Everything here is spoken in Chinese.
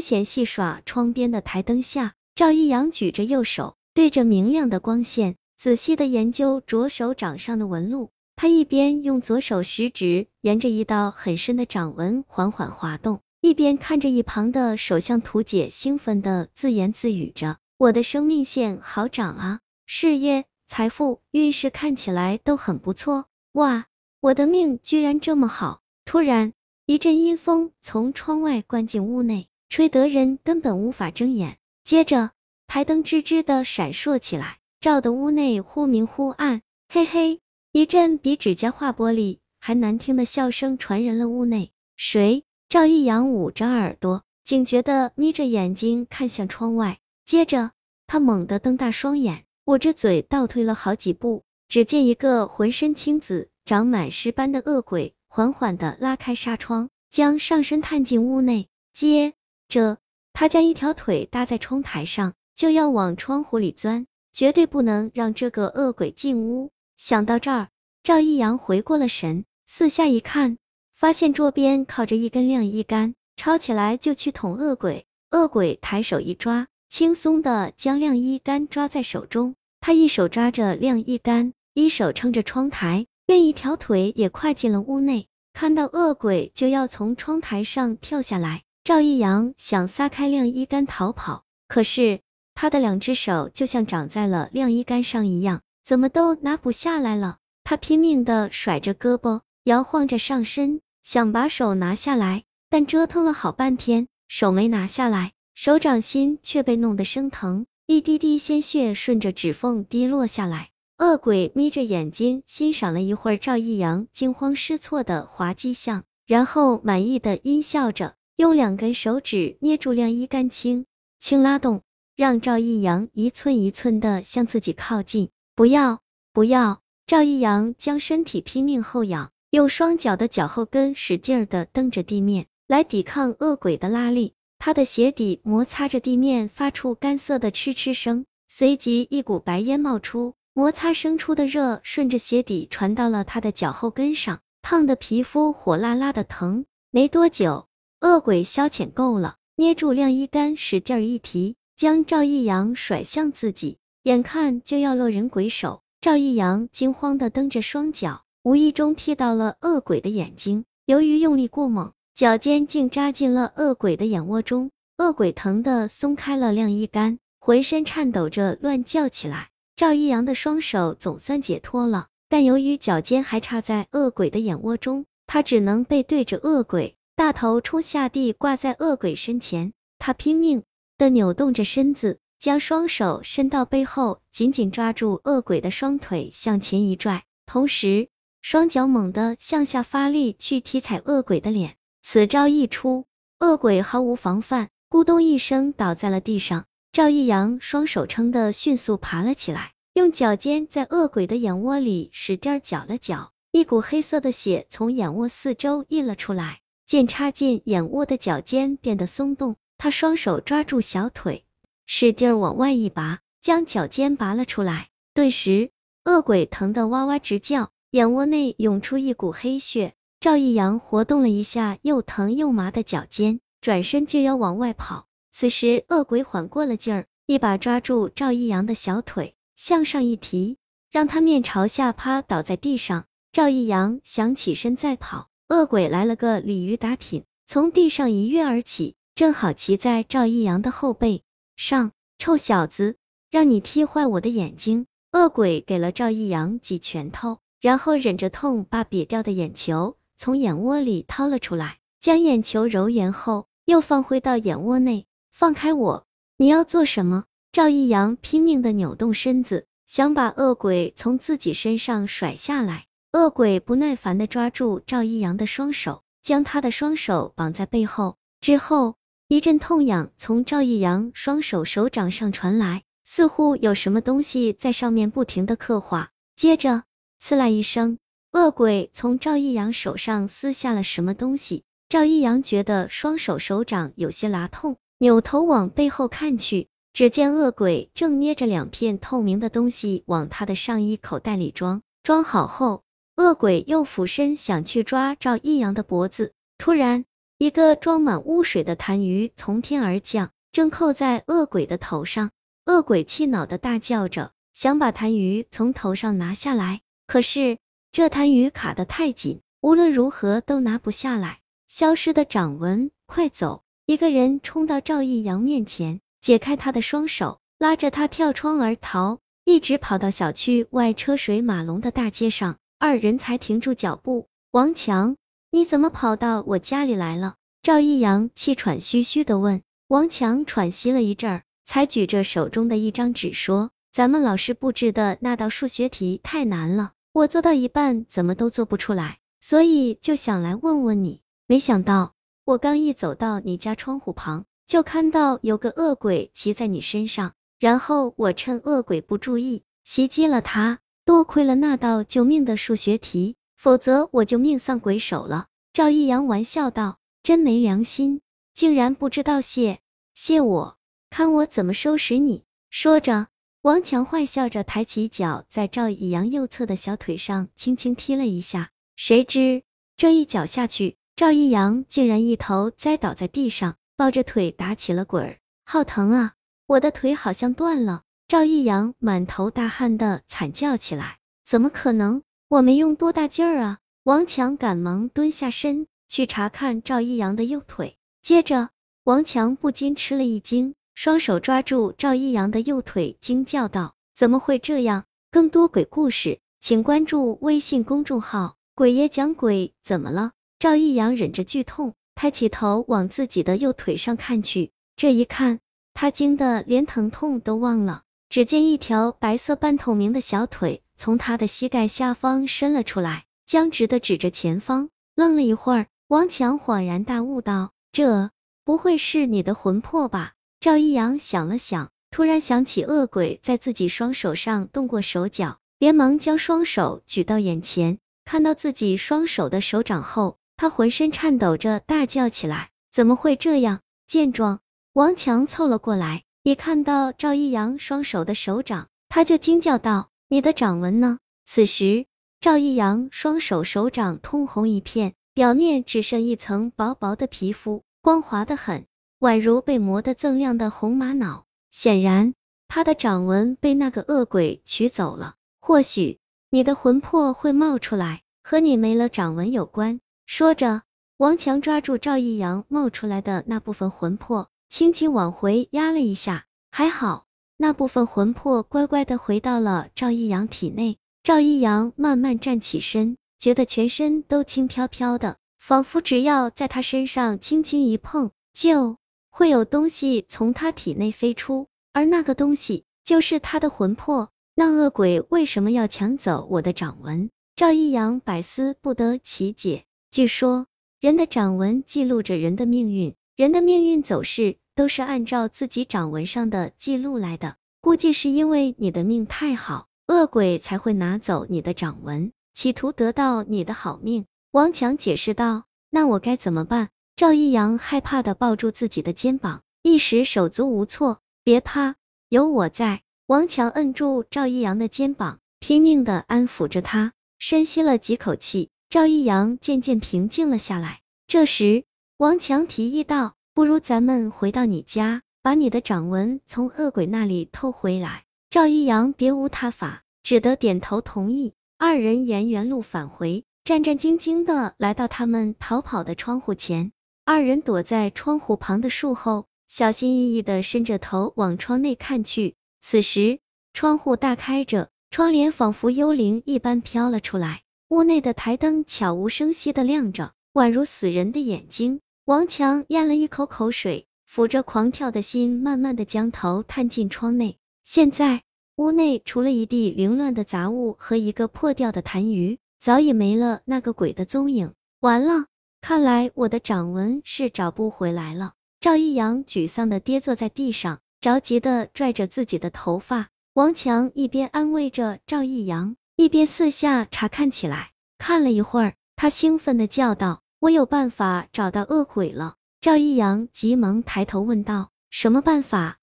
闲戏耍窗边的台灯下，赵一阳举着右手，对着明亮的光线，仔细的研究左手掌上的纹路。他一边用左手食指沿着一道很深的掌纹缓缓滑动，一边看着一旁的手相图姐兴奋的自言自语着：“我的生命线好长啊，事业、财富、运势看起来都很不错。哇，我的命居然这么好！”突然，一阵阴风从窗外灌进屋内。吹得人根本无法睁眼，接着台灯吱吱的闪烁起来，照得屋内忽明忽暗。嘿嘿，一阵比指甲划玻璃还难听的笑声传人了屋内。谁？赵一阳捂着耳朵，警觉的眯着眼睛看向窗外，接着他猛地瞪大双眼，捂着嘴倒退了好几步。只见一个浑身青紫、长满尸斑的恶鬼缓缓的拉开纱窗，将上身探进屋内。接这，他将一条腿搭在窗台上，就要往窗户里钻，绝对不能让这个恶鬼进屋。想到这儿，赵一阳回过了神，四下一看，发现桌边靠着一根晾衣杆，抄起来就去捅恶鬼。恶鬼抬手一抓，轻松的将晾衣杆抓在手中。他一手抓着晾衣杆，一手撑着窗台，另一条腿也快进了屋内。看到恶鬼就要从窗台上跳下来。赵一阳想撒开晾衣杆逃跑，可是他的两只手就像长在了晾衣杆上一样，怎么都拿不下来了。他拼命的甩着胳膊，摇晃着上身，想把手拿下来，但折腾了好半天，手没拿下来，手掌心却被弄得生疼，一滴滴鲜血顺着指缝滴落下来。恶鬼眯着眼睛欣赏了一会儿赵一阳惊慌失措的滑稽相，然后满意的阴笑着。用两根手指捏住晾衣杆，轻轻拉动，让赵一阳一寸一寸的向自己靠近。不要，不要！赵一阳将身体拼命后仰，用双脚的脚后跟使劲的蹬着地面，来抵抗恶鬼的拉力。他的鞋底摩擦着地面，发出干涩的嗤嗤声，随即一股白烟冒出，摩擦生出的热顺着鞋底传到了他的脚后跟上，烫的皮肤火辣辣的疼。没多久。恶鬼消遣够了，捏住晾衣杆，使劲一提，将赵一阳甩向自己，眼看就要落人鬼手。赵一阳惊慌的蹬着双脚，无意中踢到了恶鬼的眼睛，由于用力过猛，脚尖竟扎进了恶鬼的眼窝中，恶鬼疼的松开了晾衣杆，浑身颤抖着乱叫起来。赵一阳的双手总算解脱了，但由于脚尖还插在恶鬼的眼窝中，他只能背对着恶鬼。大头冲下地，挂在恶鬼身前。他拼命的扭动着身子，将双手伸到背后，紧紧抓住恶鬼的双腿，向前一拽，同时双脚猛地向下发力，去踢踩恶鬼的脸。此招一出，恶鬼毫无防范，咕咚一声倒在了地上。赵一阳双手撑的迅速爬了起来，用脚尖在恶鬼的眼窝里使劲搅了搅，一股黑色的血从眼窝四周溢了出来。剑插进眼窝的脚尖变得松动，他双手抓住小腿，使劲往外一拔，将脚尖拔了出来。顿时，恶鬼疼得哇哇直叫，眼窝内涌出一股黑血。赵一阳活动了一下又疼又麻的脚尖，转身就要往外跑。此时，恶鬼缓过了劲儿，一把抓住赵一阳的小腿，向上一提，让他面朝下趴倒在地上。赵一阳想起身再跑。恶鬼来了个鲤鱼打挺，从地上一跃而起，正好骑在赵一阳的后背上。臭小子，让你踢坏我的眼睛！恶鬼给了赵一阳几拳头，然后忍着痛把瘪掉的眼球从眼窝里掏了出来，将眼球揉圆后又放回到眼窝内。放开我！你要做什么？赵一阳拼命的扭动身子，想把恶鬼从自己身上甩下来。恶鬼不耐烦的抓住赵一阳的双手，将他的双手绑在背后。之后，一阵痛痒从赵一阳双手手掌上传来，似乎有什么东西在上面不停的刻画。接着，刺啦一声，恶鬼从赵一阳手上撕下了什么东西。赵一阳觉得双手手掌有些辣痛，扭头往背后看去，只见恶鬼正捏着两片透明的东西往他的上衣口袋里装。装好后。恶鬼又俯身想去抓赵一阳的脖子，突然一个装满污水的痰盂从天而降，正扣在恶鬼的头上。恶鬼气恼的大叫着，想把痰盂从头上拿下来，可是这痰盂卡得太紧，无论如何都拿不下来。消失的掌纹，快走！一个人冲到赵一阳面前，解开他的双手，拉着他跳窗而逃，一直跑到小区外车水马龙的大街上，二人才停住脚步。王强，你怎么跑到我家里来了？赵一阳气喘吁吁的问。王强喘息了一阵儿。才举着手中的一张纸说：“咱们老师布置的那道数学题太难了，我做到一半怎么都做不出来，所以就想来问问你。没想到我刚一走到你家窗户旁，就看到有个恶鬼骑在你身上，然后我趁恶鬼不注意袭击了他。多亏了那道救命的数学题，否则我就命丧鬼手了。”赵一阳玩笑道：“真没良心，竟然不知道谢谢我。”看我怎么收拾你！说着，王强坏笑着抬起脚，在赵一阳右侧的小腿上轻轻踢了一下。谁知这一脚下去，赵一阳竟然一头栽倒在地上，抱着腿打起了滚儿，好疼啊！我的腿好像断了！赵一阳满头大汗的惨叫起来。怎么可能？我没用多大劲儿啊！王强赶忙蹲下身去查看赵一阳的右腿，接着王强不禁吃了一惊。双手抓住赵一阳的右腿，惊叫道：“怎么会这样？”更多鬼故事，请关注微信公众号“鬼爷讲鬼”。怎么了？赵一阳忍着剧痛，抬起头往自己的右腿上看去。这一看，他惊得连疼痛都忘了。只见一条白色半透明的小腿从他的膝盖下方伸了出来，僵直的指着前方。愣了一会儿，王强恍然大悟道：“这不会是你的魂魄吧？”赵一阳想了想，突然想起恶鬼在自己双手上动过手脚，连忙将双手举到眼前，看到自己双手的手掌后，他浑身颤抖着大叫起来：“怎么会这样？”见状，王强凑了过来，一看到赵一阳双手的手掌，他就惊叫道：“你的掌纹呢？”此时，赵一阳双手手掌通红一片，表面只剩一层薄薄的皮肤，光滑的很。宛如被磨得锃亮的红玛瑙，显然他的掌纹被那个恶鬼取走了。或许你的魂魄会冒出来，和你没了掌纹有关。说着，王强抓住赵一阳冒出来的那部分魂魄，轻轻往回压了一下，还好，那部分魂魄乖乖的回到了赵一阳体内。赵一阳慢慢站起身，觉得全身都轻飘飘的，仿佛只要在他身上轻轻一碰，就。会有东西从他体内飞出，而那个东西就是他的魂魄。那恶鬼为什么要抢走我的掌纹？赵一阳百思不得其解。据说人的掌纹记录着人的命运，人的命运走势都是按照自己掌纹上的记录来的。估计是因为你的命太好，恶鬼才会拿走你的掌纹，企图得到你的好命。王强解释道：“那我该怎么办？”赵一阳害怕的抱住自己的肩膀，一时手足无措。别怕，有我在。王强摁住赵一阳的肩膀，拼命的安抚着他。深吸了几口气，赵一阳渐渐平静了下来。这时，王强提议道：“不如咱们回到你家，把你的掌纹从恶鬼那里偷回来。”赵一阳别无他法，只得点头同意。二人沿原路返回，战战兢兢的来到他们逃跑的窗户前。二人躲在窗户旁的树后，小心翼翼的伸着头往窗内看去。此时，窗户大开着，窗帘仿佛幽灵一般飘了出来。屋内的台灯悄无声息的亮着，宛如死人的眼睛。王强咽了一口口水，抚着狂跳的心，慢慢的将头探进窗内。现在，屋内除了一地凌乱的杂物和一个破掉的痰盂，早已没了那个鬼的踪影。完了。看来我的掌纹是找不回来了。赵一阳沮丧的跌坐在地上，着急的拽着自己的头发。王强一边安慰着赵一阳，一边四下查看起来。看了一会儿，他兴奋的叫道：“我有办法找到恶鬼了！”赵一阳急忙抬头问道：“什么办法？”